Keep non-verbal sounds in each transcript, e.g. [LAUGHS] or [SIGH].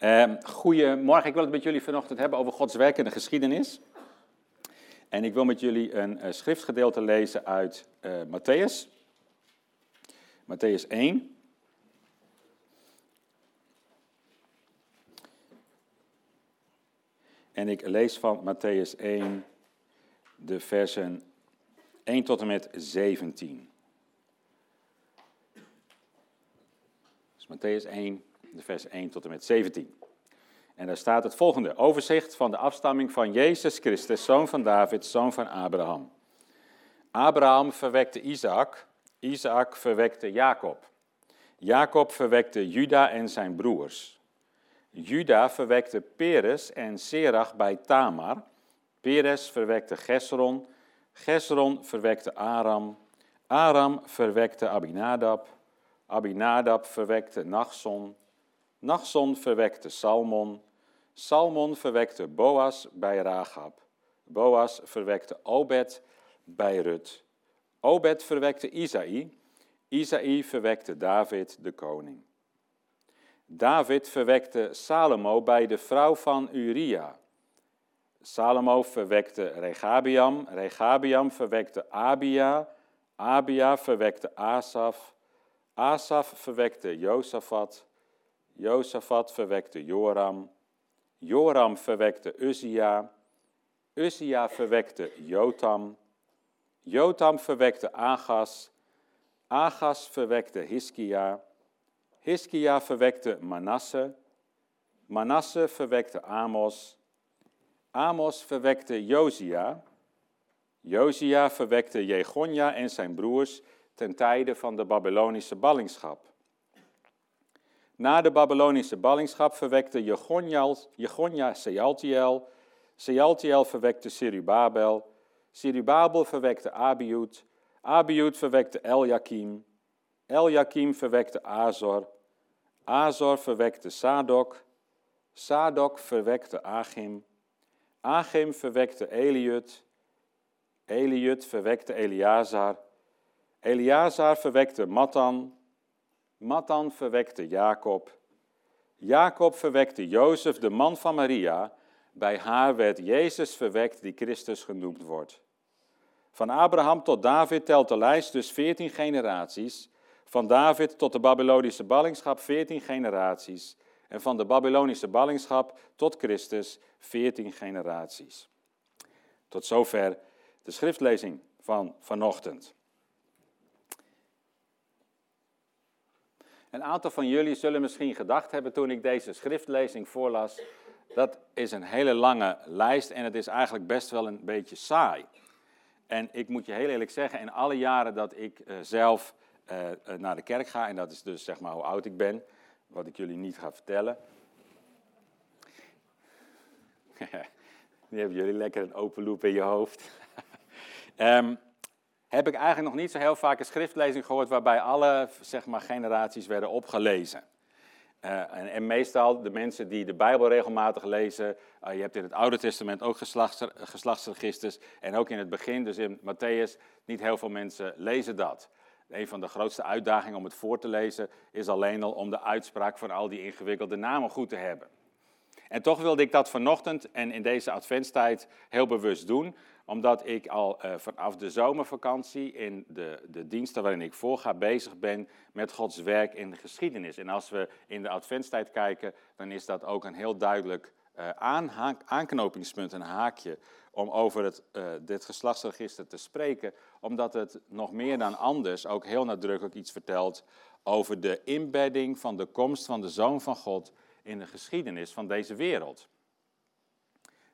Uh, goedemorgen, ik wil het met jullie vanochtend hebben over Gods werk in de geschiedenis. En ik wil met jullie een uh, schriftgedeelte lezen uit uh, Matthäus. Matthäus 1. En ik lees van Matthäus 1 de versen 1 tot en met 17. Dus Matthäus 1, de vers 1 tot en met 17. En daar staat het volgende: Overzicht van de afstamming van Jezus Christus, zoon van David, zoon van Abraham. Abraham verwekte Isaac, Isaac verwekte Jacob. Jacob verwekte Juda en zijn broers. Juda verwekte Peres en Serach bij Tamar. Peres verwekte Gesron. Gesron verwekte Aram. Aram verwekte Abinadab. Abinadab verwekte Nachson. Nachson verwekte Salmon. Salmon verwekte Boas bij Rahab. Boas verwekte Obed bij Rut. Obed verwekte Isaï. Isaï verwekte David de koning. David verwekte Salomo bij de vrouw van Uria. Salomo verwekte Regabiam. Regabiam verwekte Abia. Abia verwekte Asaf. Asaf verwekte Josafat. Josafat verwekte Joram. Joram verwekte Uzia. Uzia verwekte Jotam. Jotam verwekte Agas. Agas verwekte Hiskia. Hiskia verwekte Manasse. Manasse verwekte Amos. Amos verwekte Josia. Josia verwekte Jegonja en zijn broers ten tijde van de Babylonische ballingschap. Na de Babylonische ballingschap verwekte Jegonja Sealtiel. Sealtiel verwekte Sirubabel. Sirubabel verwekte Abiud. Abiud verwekte Eljakim. Eljakim verwekte Azor. Azor verwekte Sadok. Sadok verwekte Achim. Achim verwekte Eliud. Eliud verwekte Eleazar. Eleazar verwekte Matan. Matan verwekte Jacob. Jacob verwekte Jozef, de man van Maria. Bij haar werd Jezus verwekt, die Christus genoemd wordt. Van Abraham tot David telt de lijst dus veertien generaties. Van David tot de Babylonische ballingschap veertien generaties. En van de Babylonische ballingschap tot Christus veertien generaties. Tot zover de schriftlezing van vanochtend. Een aantal van jullie zullen misschien gedacht hebben toen ik deze schriftlezing voorlas, dat is een hele lange lijst en het is eigenlijk best wel een beetje saai. En ik moet je heel eerlijk zeggen, in alle jaren dat ik uh, zelf uh, naar de kerk ga, en dat is dus zeg maar hoe oud ik ben, wat ik jullie niet ga vertellen. [LAUGHS] nu hebben jullie lekker een open loop in je hoofd. um, [LAUGHS] heb ik eigenlijk nog niet zo heel vaak een schriftlezing gehoord waarbij alle zeg maar, generaties werden opgelezen. Uh, en, en, meestal de mensen die de Bijbel regelmatig lezen, uh, je hebt in het Oude Testament ook geslachtsregisters en ook in het begin, dus in Matthäus, niet heel veel mensen lezen dat. Een van de grootste uitdagingen om het voor te lezen is alleen al om de uitspraak van al die ingewikkelde namen goed te hebben. En toch wilde ik dat vanochtend en in deze adventstijd heel bewust doen, omdat ik al uh, vanaf de zomervakantie in de, de diensten waarin ik voorga bezig ben met Gods werk in de geschiedenis. En als we in de adventstijd kijken, dan is dat ook een heel duidelijk uh, aanknopingspunt, een haakje om over het, uh, dit geslachtsregister te spreken, omdat het nog meer dan anders ook heel nadrukkelijk iets vertelt over de inbedding van de komst van de Zoon van God in de geschiedenis van deze wereld.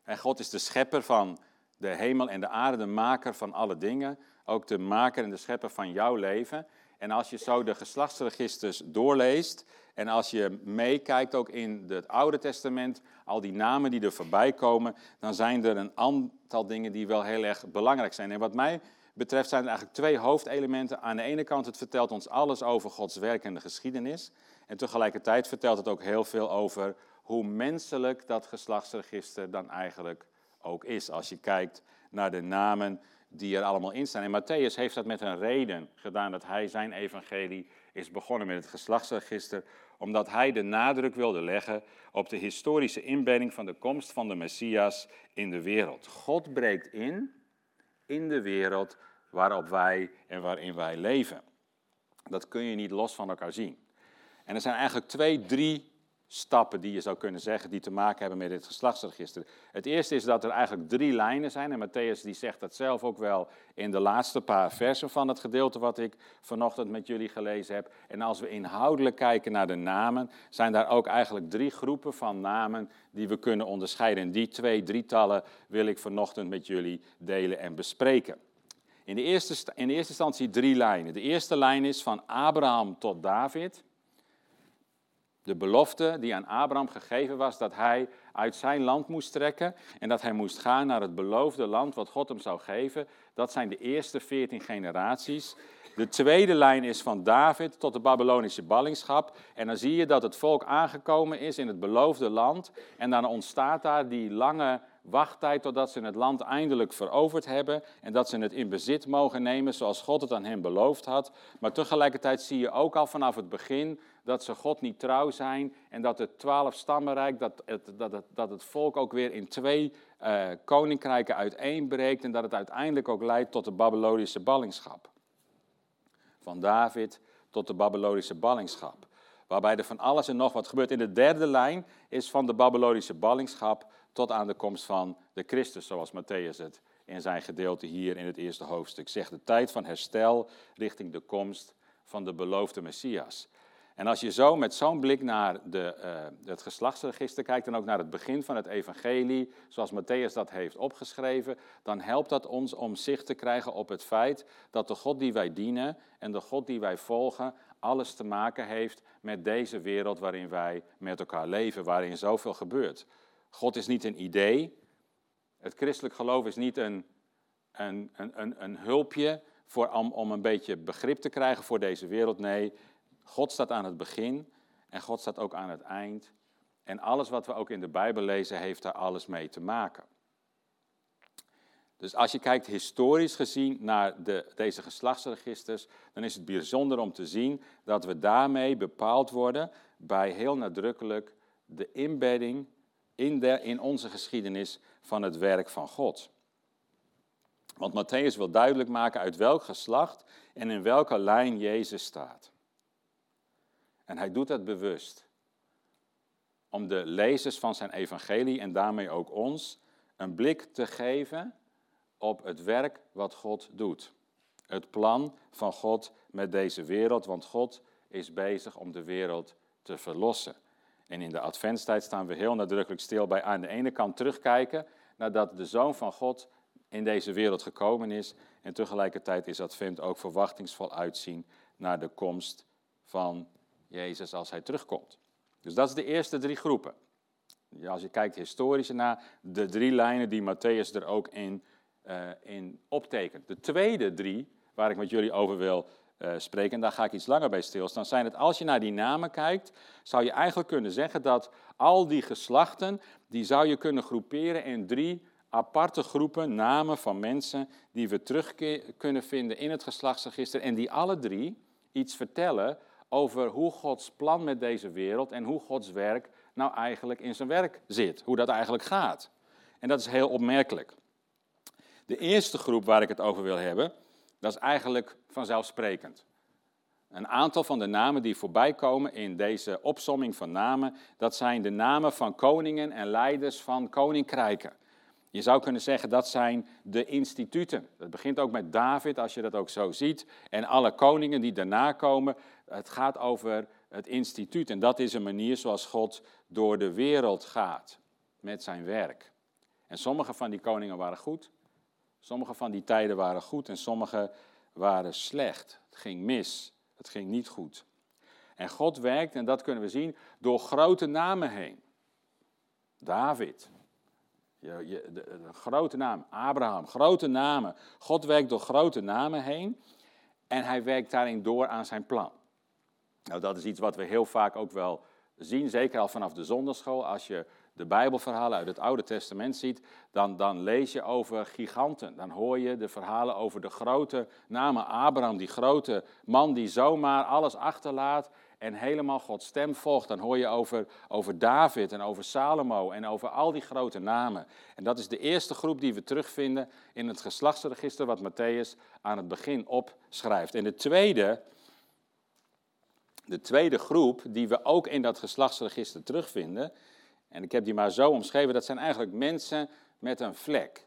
En God is de schepper van de hemel en de aarde, de maker van alle dingen, ook de maker en de schepper van jouw leven. En als je zo de geslachtsregisters doorleest en als je meekijkt ook in het Oude Testament, al die namen die er voorbij komen, dan zijn er een aantal dingen die wel heel erg belangrijk zijn. En wat mij betreft zijn er eigenlijk twee hoofdelementen. Aan de ene kant, het vertelt ons alles over Gods werk en de geschiedenis. En tegelijkertijd vertelt het ook heel veel over hoe menselijk dat geslachtsregister dan eigenlijk ook is. Als je kijkt naar de namen die er allemaal in staan. En Matthäus heeft dat met een reden gedaan dat hij zijn evangelie is begonnen met het geslachtsregister, omdat hij de nadruk wilde leggen op de historische inbedding van de komst van de Messias in de wereld. God breekt in in de wereld waarop wij en waarin wij leven. Dat kun je niet los van elkaar zien. En er zijn eigenlijk twee, drie stappen die je zou kunnen zeggen die te maken hebben met dit geslachtsregister. Het eerste is dat er eigenlijk drie lijnen zijn en Matthäus die zegt dat zelf ook wel in de laatste paar versen van het gedeelte wat ik vanochtend met jullie gelezen heb. En als we inhoudelijk kijken naar de namen, zijn daar ook eigenlijk drie groepen van namen die we kunnen onderscheiden. En die twee drietallen wil ik vanochtend met jullie delen en bespreken. In de eerste, in de eerste instantie drie lijnen. De eerste lijn is van Abraham tot David. De belofte die aan Abraham gegeven was dat hij uit zijn land moest trekken en dat hij moest gaan naar het beloofde land wat God hem zou geven. Dat zijn de eerste veertien generaties. De tweede lijn is van David tot de Babylonische ballingschap. En dan zie je dat het volk aangekomen is in het beloofde land. En dan ontstaat daar die lange wachttijd totdat ze het land eindelijk veroverd hebben. En dat ze het in bezit mogen nemen zoals God het aan hen beloofd had. Maar tegelijkertijd zie je ook al vanaf het begin dat ze God niet trouw zijn en dat het twaalf stammenrijk, dat het, dat het, dat het volk ook weer in twee uh, koninkrijken uiteenbreekt en dat het uiteindelijk ook leidt tot de Babylonische ballingschap. Van David tot de Babylonische ballingschap. Waarbij er van alles en nog wat gebeurt. In de derde lijn is van de Babylonische ballingschap tot aan de komst van de Christus, zoals Matthäus het in zijn gedeelte hier in het eerste hoofdstuk zegt. De tijd van herstel richting de komst van de beloofde Messias. En als je zo met zo'n blik naar de, uh, het geslachtsregister kijkt en ook naar het begin van het evangelie, zoals Matthäus dat heeft opgeschreven, dan helpt dat ons om zicht te krijgen op het feit dat de God die wij dienen en de God die wij volgen, alles te maken heeft met deze wereld waarin wij met elkaar leven, waarin zoveel gebeurt. God is niet een idee. Het christelijk geloof is niet een, een, een, een, hulpje voor, om, om een beetje begrip te krijgen voor deze wereld. Nee, God staat aan het begin en God staat ook aan het eind. En alles wat we ook in de Bijbel lezen, heeft daar alles mee te maken. Dus als je kijkt historisch gezien naar de, deze geslachtsregisters, dan is het bijzonder om te zien dat we daarmee bepaald worden bij heel nadrukkelijk de inbedding in, de, in onze geschiedenis van het werk van God. Want Matthäus wil duidelijk maken uit welk geslacht en in welke lijn Jezus staat. En hij doet dat bewust. Om de lezers van zijn evangelie en daarmee ook ons een blik te geven op het werk wat God doet. Het plan van God met deze wereld, want God is bezig om de wereld te verlossen. En in de adventstijd staan we heel nadrukkelijk stil bij aan de ene kant terugkijken nadat de Zoon van God in deze wereld gekomen is. En tegelijkertijd is advent ook verwachtingsvol uitzien naar de komst van Jezus als hij terugkomt. Dus dat is de eerste drie groepen. Als je kijkt historisch naar de drie lijnen die Matthäus er ook in, uh, in optekent. De tweede drie, waar ik met jullie over wil uh, spreken, en daar ga ik iets langer bij stilstaan, zijn het als je naar die namen kijkt, zou je eigenlijk kunnen zeggen dat al die geslachten, die zou je kunnen groeperen in drie aparte groepen namen van mensen die we terug kunnen vinden in het geslachtsregister en die alle drie iets vertellen over hoe Gods plan met deze wereld en hoe Gods werk nou eigenlijk in zijn werk zit. Hoe dat eigenlijk gaat. En dat is heel opmerkelijk. De eerste groep waar ik het over wil hebben, dat is eigenlijk vanzelfsprekend. Een aantal van de namen die voorbij komen in deze opsomming van namen, dat zijn de namen van koningen en leiders van koninkrijken. Je zou kunnen zeggen dat zijn de instituten. Dat begint ook met David, als je dat ook zo ziet, en alle koningen die daarna komen. Het gaat over het instituut en dat is een manier zoals God door de wereld gaat met zijn werk. En sommige van die koningen waren goed, sommige van die tijden waren goed en sommige waren slecht. Het ging mis, het ging niet goed. En God werkt, en dat kunnen we zien, door grote namen heen. David, je, je, de, grote naam, Abraham, grote namen. God werkt door grote namen heen en hij werkt daarin door aan zijn plan. Nou, dat is iets wat we heel vaak ook wel zien, zeker al vanaf de zondagschool, als je de Bijbelverhalen uit het Oude Testament ziet, dan, dan lees je over giganten. Dan hoor je de verhalen over de grote namen Abraham, die grote man die zomaar alles achterlaat en helemaal Gods stem volgt. Dan hoor je over, over David en over Salomo en over al die grote namen. En dat is de eerste groep die we terugvinden in het geslachtsregister wat Matthäus aan het begin opschrijft. En de tweede, de tweede groep die we ook in dat geslachtsregister terugvinden, en ik heb die maar zo omschreven, dat zijn eigenlijk mensen met een vlek.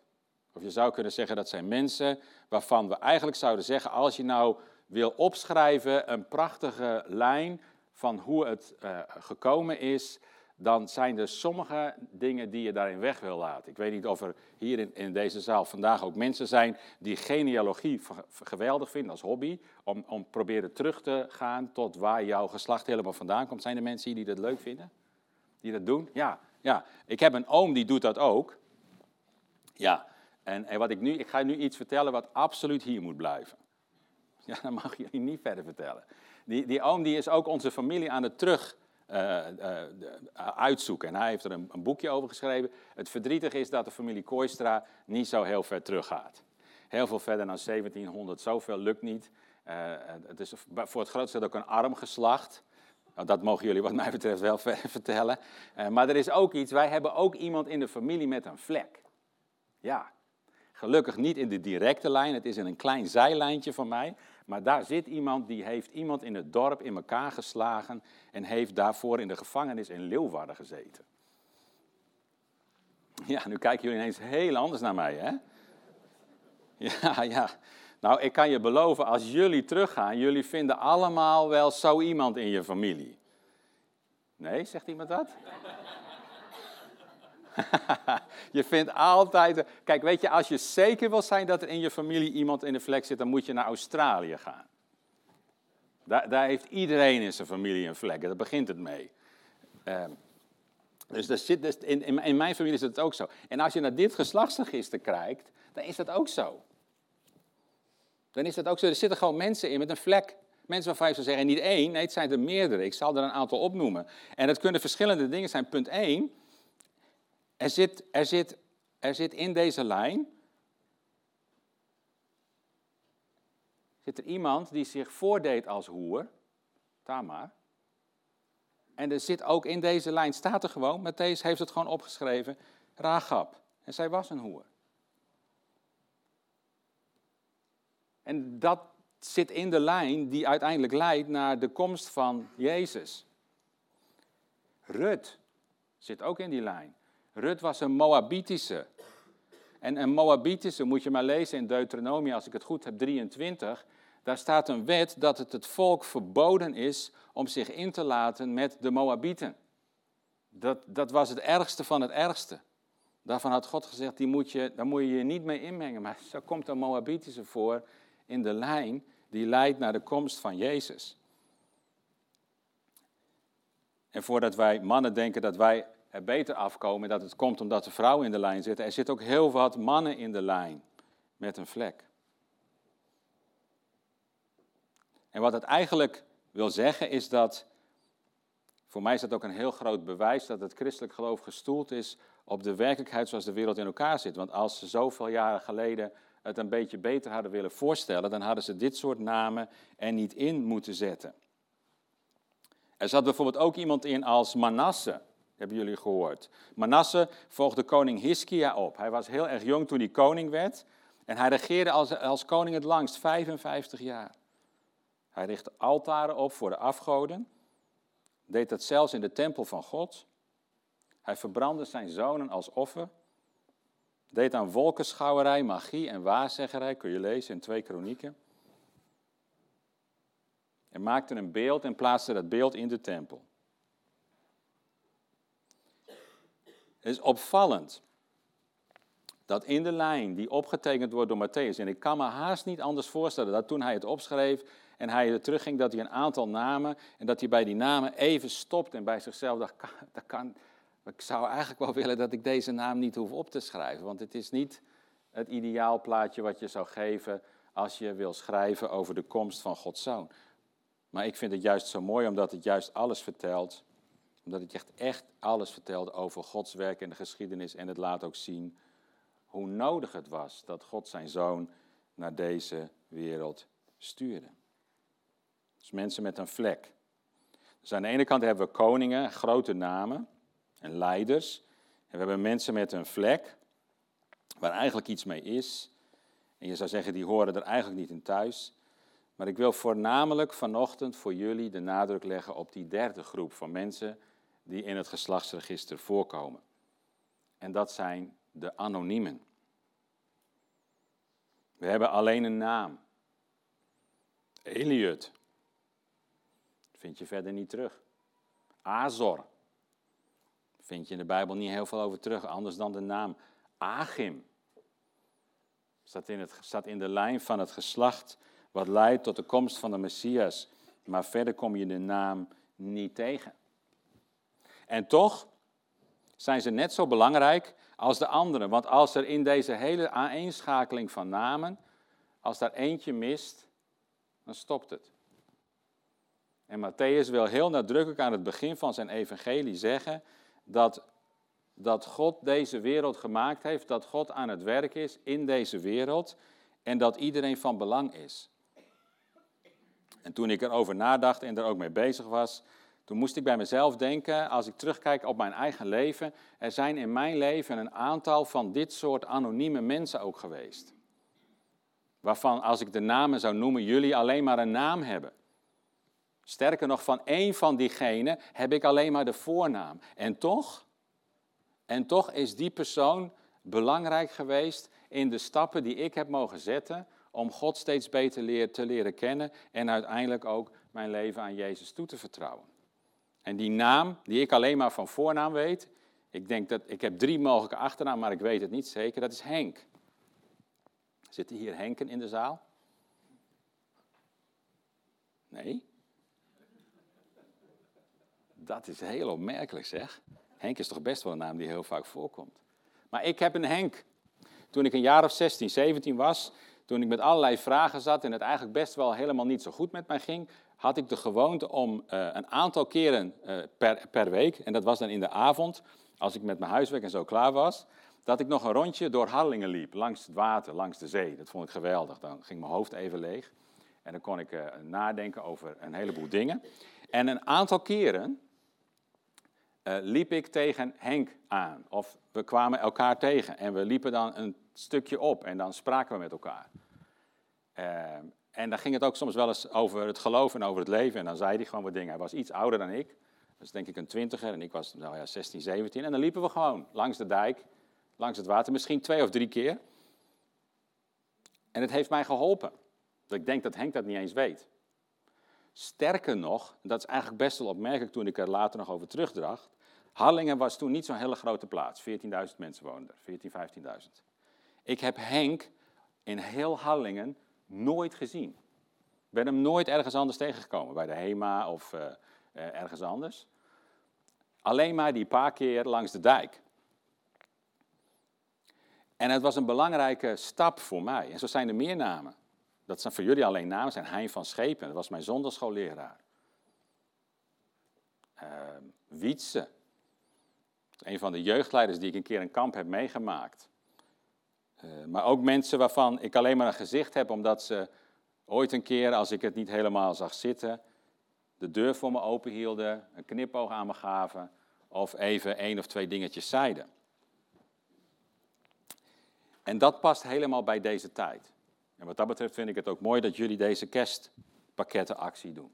Of je zou kunnen zeggen dat zijn mensen waarvan we eigenlijk zouden zeggen, als je nou wil opschrijven een prachtige lijn van hoe het uh, gekomen is, dan zijn er sommige dingen die je daarin weg wil laten. Ik weet niet of er hier in, in deze zaal vandaag ook mensen zijn die genealogie geweldig vinden als hobby, om, om proberen terug te gaan tot waar jouw geslacht helemaal vandaan komt. Zijn er mensen hier die dat leuk vinden? Die dat doen? Ja, ja. Ik heb een oom die doet dat ook. Ja, en, en wat ik nu, ik ga nu iets vertellen wat absoluut hier moet blijven. Ja, dat mag jullie niet verder vertellen. Die, die oom die is ook onze familie aan het terug uh, uh, uitzoeken. En hij heeft er een, een, boekje over geschreven. Het verdrietige is dat de familie Kooistra niet zo heel ver teruggaat. Heel veel verder dan 1700, zoveel lukt niet. Het is voor het grootste ook een arm geslacht. Nou, dat mogen jullie wat mij betreft wel [LAUGHS] vertellen. maar er is ook iets, wij hebben ook iemand in de familie met een vlek. Ja, gelukkig niet in de directe lijn, het is in een klein zijlijntje van mij. Maar daar zit iemand die heeft iemand in het dorp in elkaar geslagen en heeft daarvoor in de gevangenis in Leeuwarden gezeten. Ja, nu kijken jullie ineens heel anders naar mij, hè? Ja, ja. Nou, ik kan je beloven, als jullie teruggaan, jullie vinden allemaal wel zo iemand in je familie. Nee, zegt iemand dat? [LAUGHS] je vindt altijd. Kijk, weet je, als je zeker wil zijn dat er in je familie iemand in de vlek zit, dan moet je naar Australië gaan. Daar, daar heeft iedereen in zijn familie een vlek. Daar begint het mee. Ehm, dus, dat zit, dus in, in, in, mijn familie is het ook zo. En als je naar dit geslachtsregister kijkt, dan is dat ook zo. Dan is dat ook zo. Er zitten gewoon mensen in met een vlek. Mensen waarvan je zou zeggen, niet één, nee, het zijn er meerdere. Ik zal er een aantal opnoemen. En dat kunnen verschillende dingen zijn. Punt één, er zit, er zit, er zit in deze lijn. Zit er iemand die zich voordeed als hoer, Tamar. En er zit ook in deze lijn, staat er gewoon, Matthäus heeft het gewoon opgeschreven, Ragab. En zij was een hoer. En dat zit in de lijn die uiteindelijk leidt naar de komst van Jezus. Rut zit ook in die lijn. Rut was een Moabitische. En een Moabitische moet je maar lezen in Deuteronomie, als ik het goed heb, 23. Daar staat een wet dat het het volk verboden is om zich in te laten met de Moabieten. Dat, dat was het ergste van het ergste. Daarvan had God gezegd, die moet je, daar moet je je niet mee inmengen. Maar zo komt een Moabitische voor in de lijn die leidt naar de komst van Jezus. En voordat wij mannen denken dat wij er beter afkomen dat het komt omdat de vrouwen in de lijn zitten. Er zitten ook heel wat mannen in de lijn met een vlek. En wat het eigenlijk wil zeggen is dat, voor mij is dat ook een heel groot bewijs dat het christelijk geloof gestoeld is op de werkelijkheid zoals de wereld in elkaar zit. Want als ze zoveel jaren geleden het een beetje beter hadden willen voorstellen, dan hadden ze dit soort namen er niet in moeten zetten. Er zat bijvoorbeeld ook iemand in als Manasse hebben jullie gehoord. Manasse volgde koning Hiskia op. Hij was heel erg jong toen hij koning werd. En hij regeerde als, als koning het langst, 55 jaar. Hij richtte altaren op voor de afgoden. Deed dat zelfs in de tempel van God. Hij verbrandde zijn zonen als offer. Deed aan wolkenschouwerij, magie en waarzeggerij, kun je lezen in twee kronieken. En maakte een beeld en plaatste dat beeld in de tempel. Het is opvallend dat in de lijn die opgetekend wordt door Matthäus, en ik kan me haast niet anders voorstellen dat toen hij het opschreef en hij er terugging, dat hij een aantal namen en dat hij bij die namen even stopt en bij zichzelf dacht, dat kan, ik zou eigenlijk wel willen dat ik deze naam niet hoef op te schrijven, want het is niet het ideaalplaatje wat je zou geven als je wil schrijven over de komst van Gods Zoon. Maar ik vind het juist zo mooi omdat het juist alles vertelt Omdat het echt, echt alles vertelt over Gods werk en de geschiedenis. En het laat ook zien hoe nodig het was dat God zijn zoon naar deze wereld stuurde. Dus mensen met een vlek. Dus aan de ene kant hebben we koningen, grote namen en leiders. En we hebben mensen met een vlek, waar eigenlijk iets mee is. En je zou zeggen, die horen er eigenlijk niet in thuis. Maar ik wil voornamelijk vanochtend voor jullie de nadruk leggen op die derde groep van mensen die in het geslachtsregister voorkomen. En dat zijn de anoniemen. We hebben alleen een naam. Eliud. Vind je verder niet terug. Azor. Vind je in de Bijbel niet heel veel over terug, anders dan de naam. Achim. Staat in, het, staat in de lijn van het geslacht wat leidt tot de komst van de Messias. Maar verder kom je de naam niet tegen. En toch zijn ze net zo belangrijk als de anderen. Want als er in deze hele aaneenschakeling van namen, als daar eentje mist, dan stopt het. En Matthäus wil heel nadrukkelijk aan het begin van zijn evangelie zeggen dat, dat God deze wereld gemaakt heeft, dat God aan het werk is in deze wereld en dat iedereen van belang is. En toen ik erover nadacht en er ook mee bezig was, toen moest ik bij mezelf denken, als ik terugkijk op mijn eigen leven, er zijn in mijn leven een aantal van dit soort anonieme mensen ook geweest. Waarvan, als ik de namen zou noemen, jullie alleen maar een naam hebben. Sterker nog, van één van diegenen heb ik alleen maar de voornaam. En toch, en toch is die persoon belangrijk geweest in de stappen die ik heb mogen zetten om God steeds beter te leren kennen en uiteindelijk ook mijn leven aan Jezus toe te vertrouwen. En die naam, die ik alleen maar van voornaam weet, ik denk dat ik heb drie mogelijke achternaam, maar ik weet het niet zeker, dat is Henk. Zitten hier Henken in de zaal? Nee? Dat is heel opmerkelijk zeg. Henk is toch best wel een naam die heel vaak voorkomt. Maar ik heb een Henk. Toen ik een jaar of 16, 17 was, toen ik met allerlei vragen zat en het eigenlijk best wel helemaal niet zo goed met mij ging, had ik de gewoonte om uh, een aantal keren uh, per, per week, en dat was dan in de avond, als ik met mijn huiswerk en zo klaar was, dat ik nog een rondje door Harlingen liep, langs het water, langs de zee. Dat vond ik geweldig. Dan ging mijn hoofd even leeg. En dan kon ik uh, nadenken over een heleboel dingen. En een aantal keren liep ik tegen Henk aan. Of we kwamen elkaar tegen en we liepen dan een stukje op en dan spraken we met elkaar. Uh, en dan ging het ook soms wel eens over het geloof en over het leven. En dan zei hij gewoon wat dingen. Hij was iets ouder dan ik. Was denk ik een twintiger en ik was nou ja, 16, 17. En dan liepen we gewoon langs de dijk, langs het water, misschien twee of drie keer. En het heeft mij geholpen. Dat ik denk dat Henk dat niet eens weet. Sterker nog, dat is eigenlijk best wel opmerkelijk toen ik er later nog over terugdracht. Hallingen was toen niet zo'n hele grote plaats. 14.000 mensen woonden er, 14.000, 15.000. Ik heb Henk in heel Hallingen nooit gezien. Ik ben hem nooit ergens anders tegengekomen, bij de HEMA of uh, ergens anders. Alleen maar die paar keer langs de dijk. En het was een belangrijke stap voor mij. En zo zijn er meer namen. Dat zijn voor jullie alleen namen, zijn Hein van Schepen, dat was mijn zondagsschoolleraar. Uh, Wietse, een van de jeugdleiders die ik een keer een kamp heb meegemaakt. Uh, maar ook mensen waarvan ik alleen maar een gezicht heb, omdat ze ooit een keer, als ik het niet helemaal zag zitten, de deur voor me open hielden, een knipoog aan me gaven of even één of twee dingetjes zeiden. En dat past helemaal bij deze tijd. En wat dat betreft vind ik het ook mooi dat jullie deze kerstpakkettenactie doen.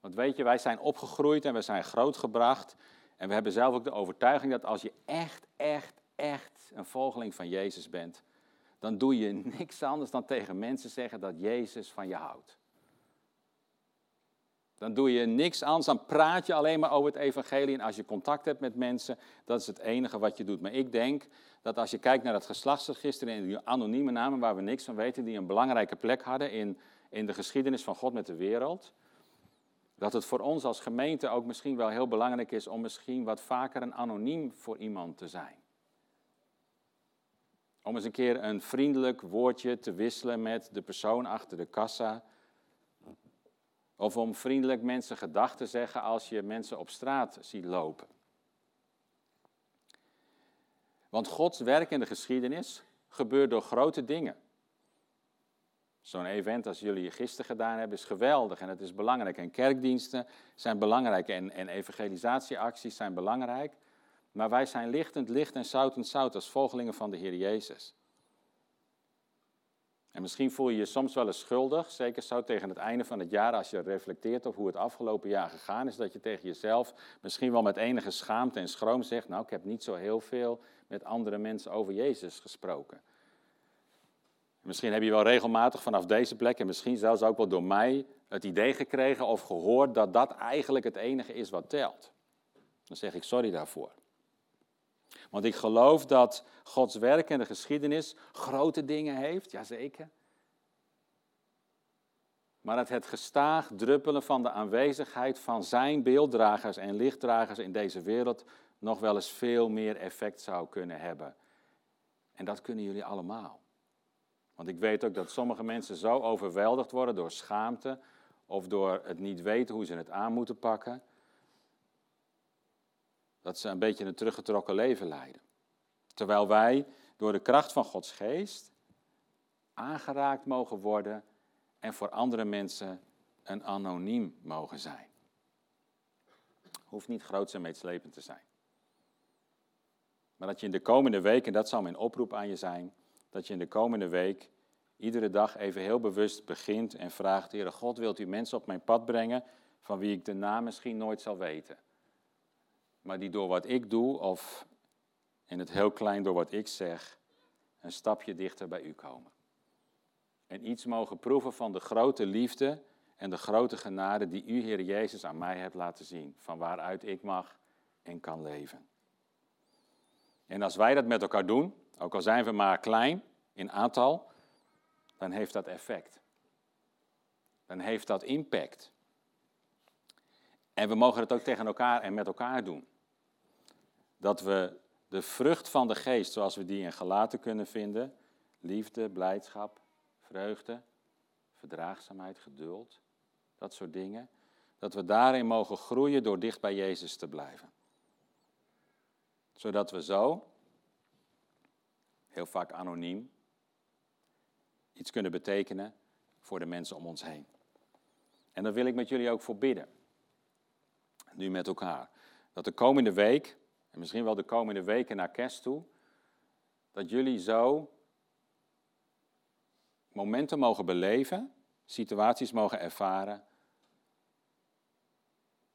Want weet je, wij zijn opgegroeid en we zijn grootgebracht. En we hebben zelf ook de overtuiging dat als je echt, echt, echt een volgeling van Jezus bent, dan doe je [LAUGHS] niks anders dan tegen mensen zeggen dat Jezus van je houdt. Dan doe je niks anders, dan praat je alleen maar over het evangelie. En als je contact hebt met mensen, dat is het enige wat je doet. Maar ik denk dat als je kijkt naar het geslachtsregister en die anonieme namen waar we niks van weten, die een belangrijke plek hadden in, in de geschiedenis van God met de wereld, dat het voor ons als gemeente ook misschien wel heel belangrijk is om misschien wat vaker een anoniem voor iemand te zijn. Om eens een keer een vriendelijk woordje te wisselen met de persoon achter de kassa Of om vriendelijk mensen gedag te zeggen als je mensen op straat ziet lopen. Want Gods werk in de geschiedenis gebeurt door grote dingen. Zo'n event als jullie gisteren gedaan hebben is geweldig en het is belangrijk. En kerkdiensten zijn belangrijk en, en evangelisatieacties zijn belangrijk. Maar wij zijn lichtend licht en zoutend zout als volgelingen van de Heer Jezus. En misschien voel je je soms wel eens schuldig, zeker zo tegen het einde van het jaar, als je reflecteert op hoe het afgelopen jaar gegaan is, dat je tegen jezelf misschien wel met enige schaamte en schroom zegt, nou ik heb niet zo heel veel met andere mensen over Jezus gesproken. Misschien heb je wel regelmatig vanaf deze plek en misschien zelfs ook wel door mij het idee gekregen of gehoord dat dat eigenlijk het enige is wat telt. Dan zeg ik sorry daarvoor. Want ik geloof dat Gods werk in de geschiedenis grote dingen heeft, jazeker. Maar dat het gestaag druppelen van de aanwezigheid van zijn beelddragers en lichtdragers in deze wereld nog wel eens veel meer effect zou kunnen hebben. En dat kunnen jullie allemaal. Want ik weet ook dat sommige mensen zo overweldigd worden door schaamte of door het niet weten hoe ze het aan moeten pakken, dat ze een beetje een teruggetrokken leven leiden. Terwijl wij door de kracht van Gods geest aangeraakt mogen worden en voor andere mensen een anoniem mogen zijn. Hoeft niet groot en meetslepend te zijn. Maar dat je in de komende week, en dat zal mijn oproep aan je zijn, dat je in de komende week iedere dag even heel bewust begint en vraagt, Heere God, wilt u mensen op mijn pad brengen van wie ik de naam misschien nooit zal weten? Maar die door wat ik doe, of in het heel klein door wat ik zeg, een stapje dichter bij u komen. En iets mogen proeven van de grote liefde en de grote genade die u, Heer Jezus, aan mij hebt laten zien. Van waaruit ik mag en kan leven. En als wij dat met elkaar doen, ook al zijn we maar klein in aantal, dan heeft dat effect. Dan heeft dat impact. En we mogen het ook tegen elkaar en met elkaar doen. Dat we de vrucht van de geest, zoals we die in gelaten kunnen vinden, liefde, blijdschap, vreugde, verdraagzaamheid, geduld, dat soort dingen, dat we daarin mogen groeien door dicht bij Jezus te blijven. Zodat we zo, heel vaak anoniem, iets kunnen betekenen voor de mensen om ons heen. En daar wil ik met jullie ook voor bidden. Nu met elkaar. Dat de komende week, en misschien wel de komende weken naar kerst toe, dat jullie zo momenten mogen beleven, situaties mogen ervaren.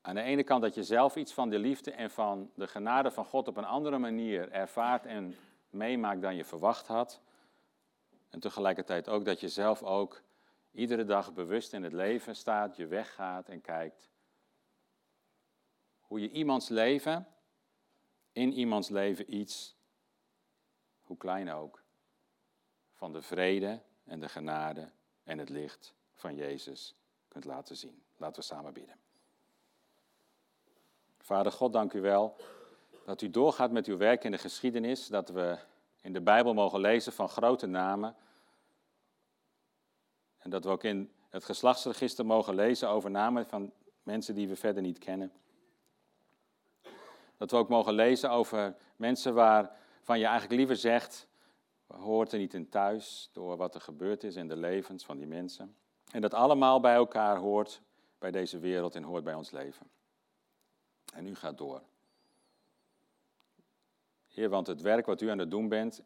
Aan de ene kant dat je zelf iets van de liefde en van de genade van God op een andere manier ervaart en meemaakt dan je verwacht had. En tegelijkertijd ook dat je zelf ook iedere dag bewust in het leven staat, je weggaat en kijkt hoe je iemands leven, in iemands leven iets, hoe klein ook, van de vrede en de genade en het licht van Jezus kunt laten zien. Laten we samen bidden. Vader God, dank u wel dat u doorgaat met uw werk in de geschiedenis, dat we in de Bijbel mogen lezen van grote namen. En dat we ook in het geslachtsregister mogen lezen over namen van mensen die we verder niet kennen. Dat we ook mogen lezen over mensen waarvan je eigenlijk liever zegt, hoort er niet in thuis door wat er gebeurd is in de levens van die mensen. En dat allemaal bij elkaar hoort bij deze wereld en hoort bij ons leven. En u gaat door. Heer, want het werk wat u aan het doen bent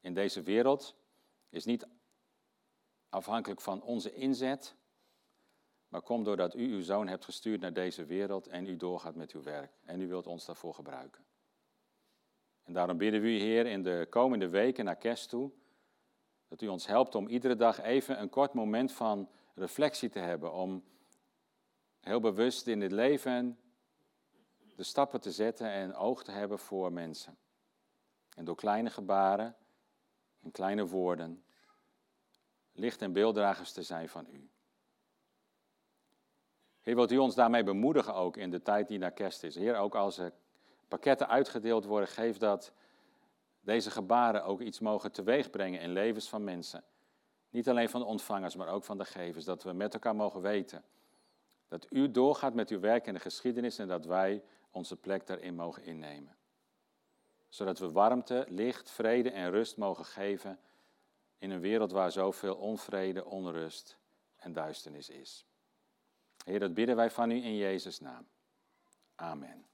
in deze wereld is niet afhankelijk van onze inzet, maar komt doordat u uw zoon hebt gestuurd naar deze wereld en u doorgaat met uw werk. En u wilt ons daarvoor gebruiken. En daarom bidden we u, Heer, in de komende weken naar kerst toe, dat u ons helpt om iedere dag even een kort moment van reflectie te hebben, om heel bewust in het leven de stappen te zetten en oog te hebben voor mensen. En door kleine gebaren en kleine woorden licht en beelddragers te zijn van u. Heer, wilt u ons daarmee bemoedigen ook in de tijd die naar kerst is. Heer, ook als er pakketten uitgedeeld worden, geef dat deze gebaren ook iets mogen teweegbrengen in levens van mensen. Niet alleen van de ontvangers, maar ook van de gevers. Dat we met elkaar mogen weten dat u doorgaat met uw werk in de geschiedenis en dat wij onze plek daarin mogen innemen. Zodat we warmte, licht, vrede en rust mogen geven in een wereld waar zoveel onvrede, onrust en duisternis is. Heer, dat bidden wij van u in Jezus' naam. Amen.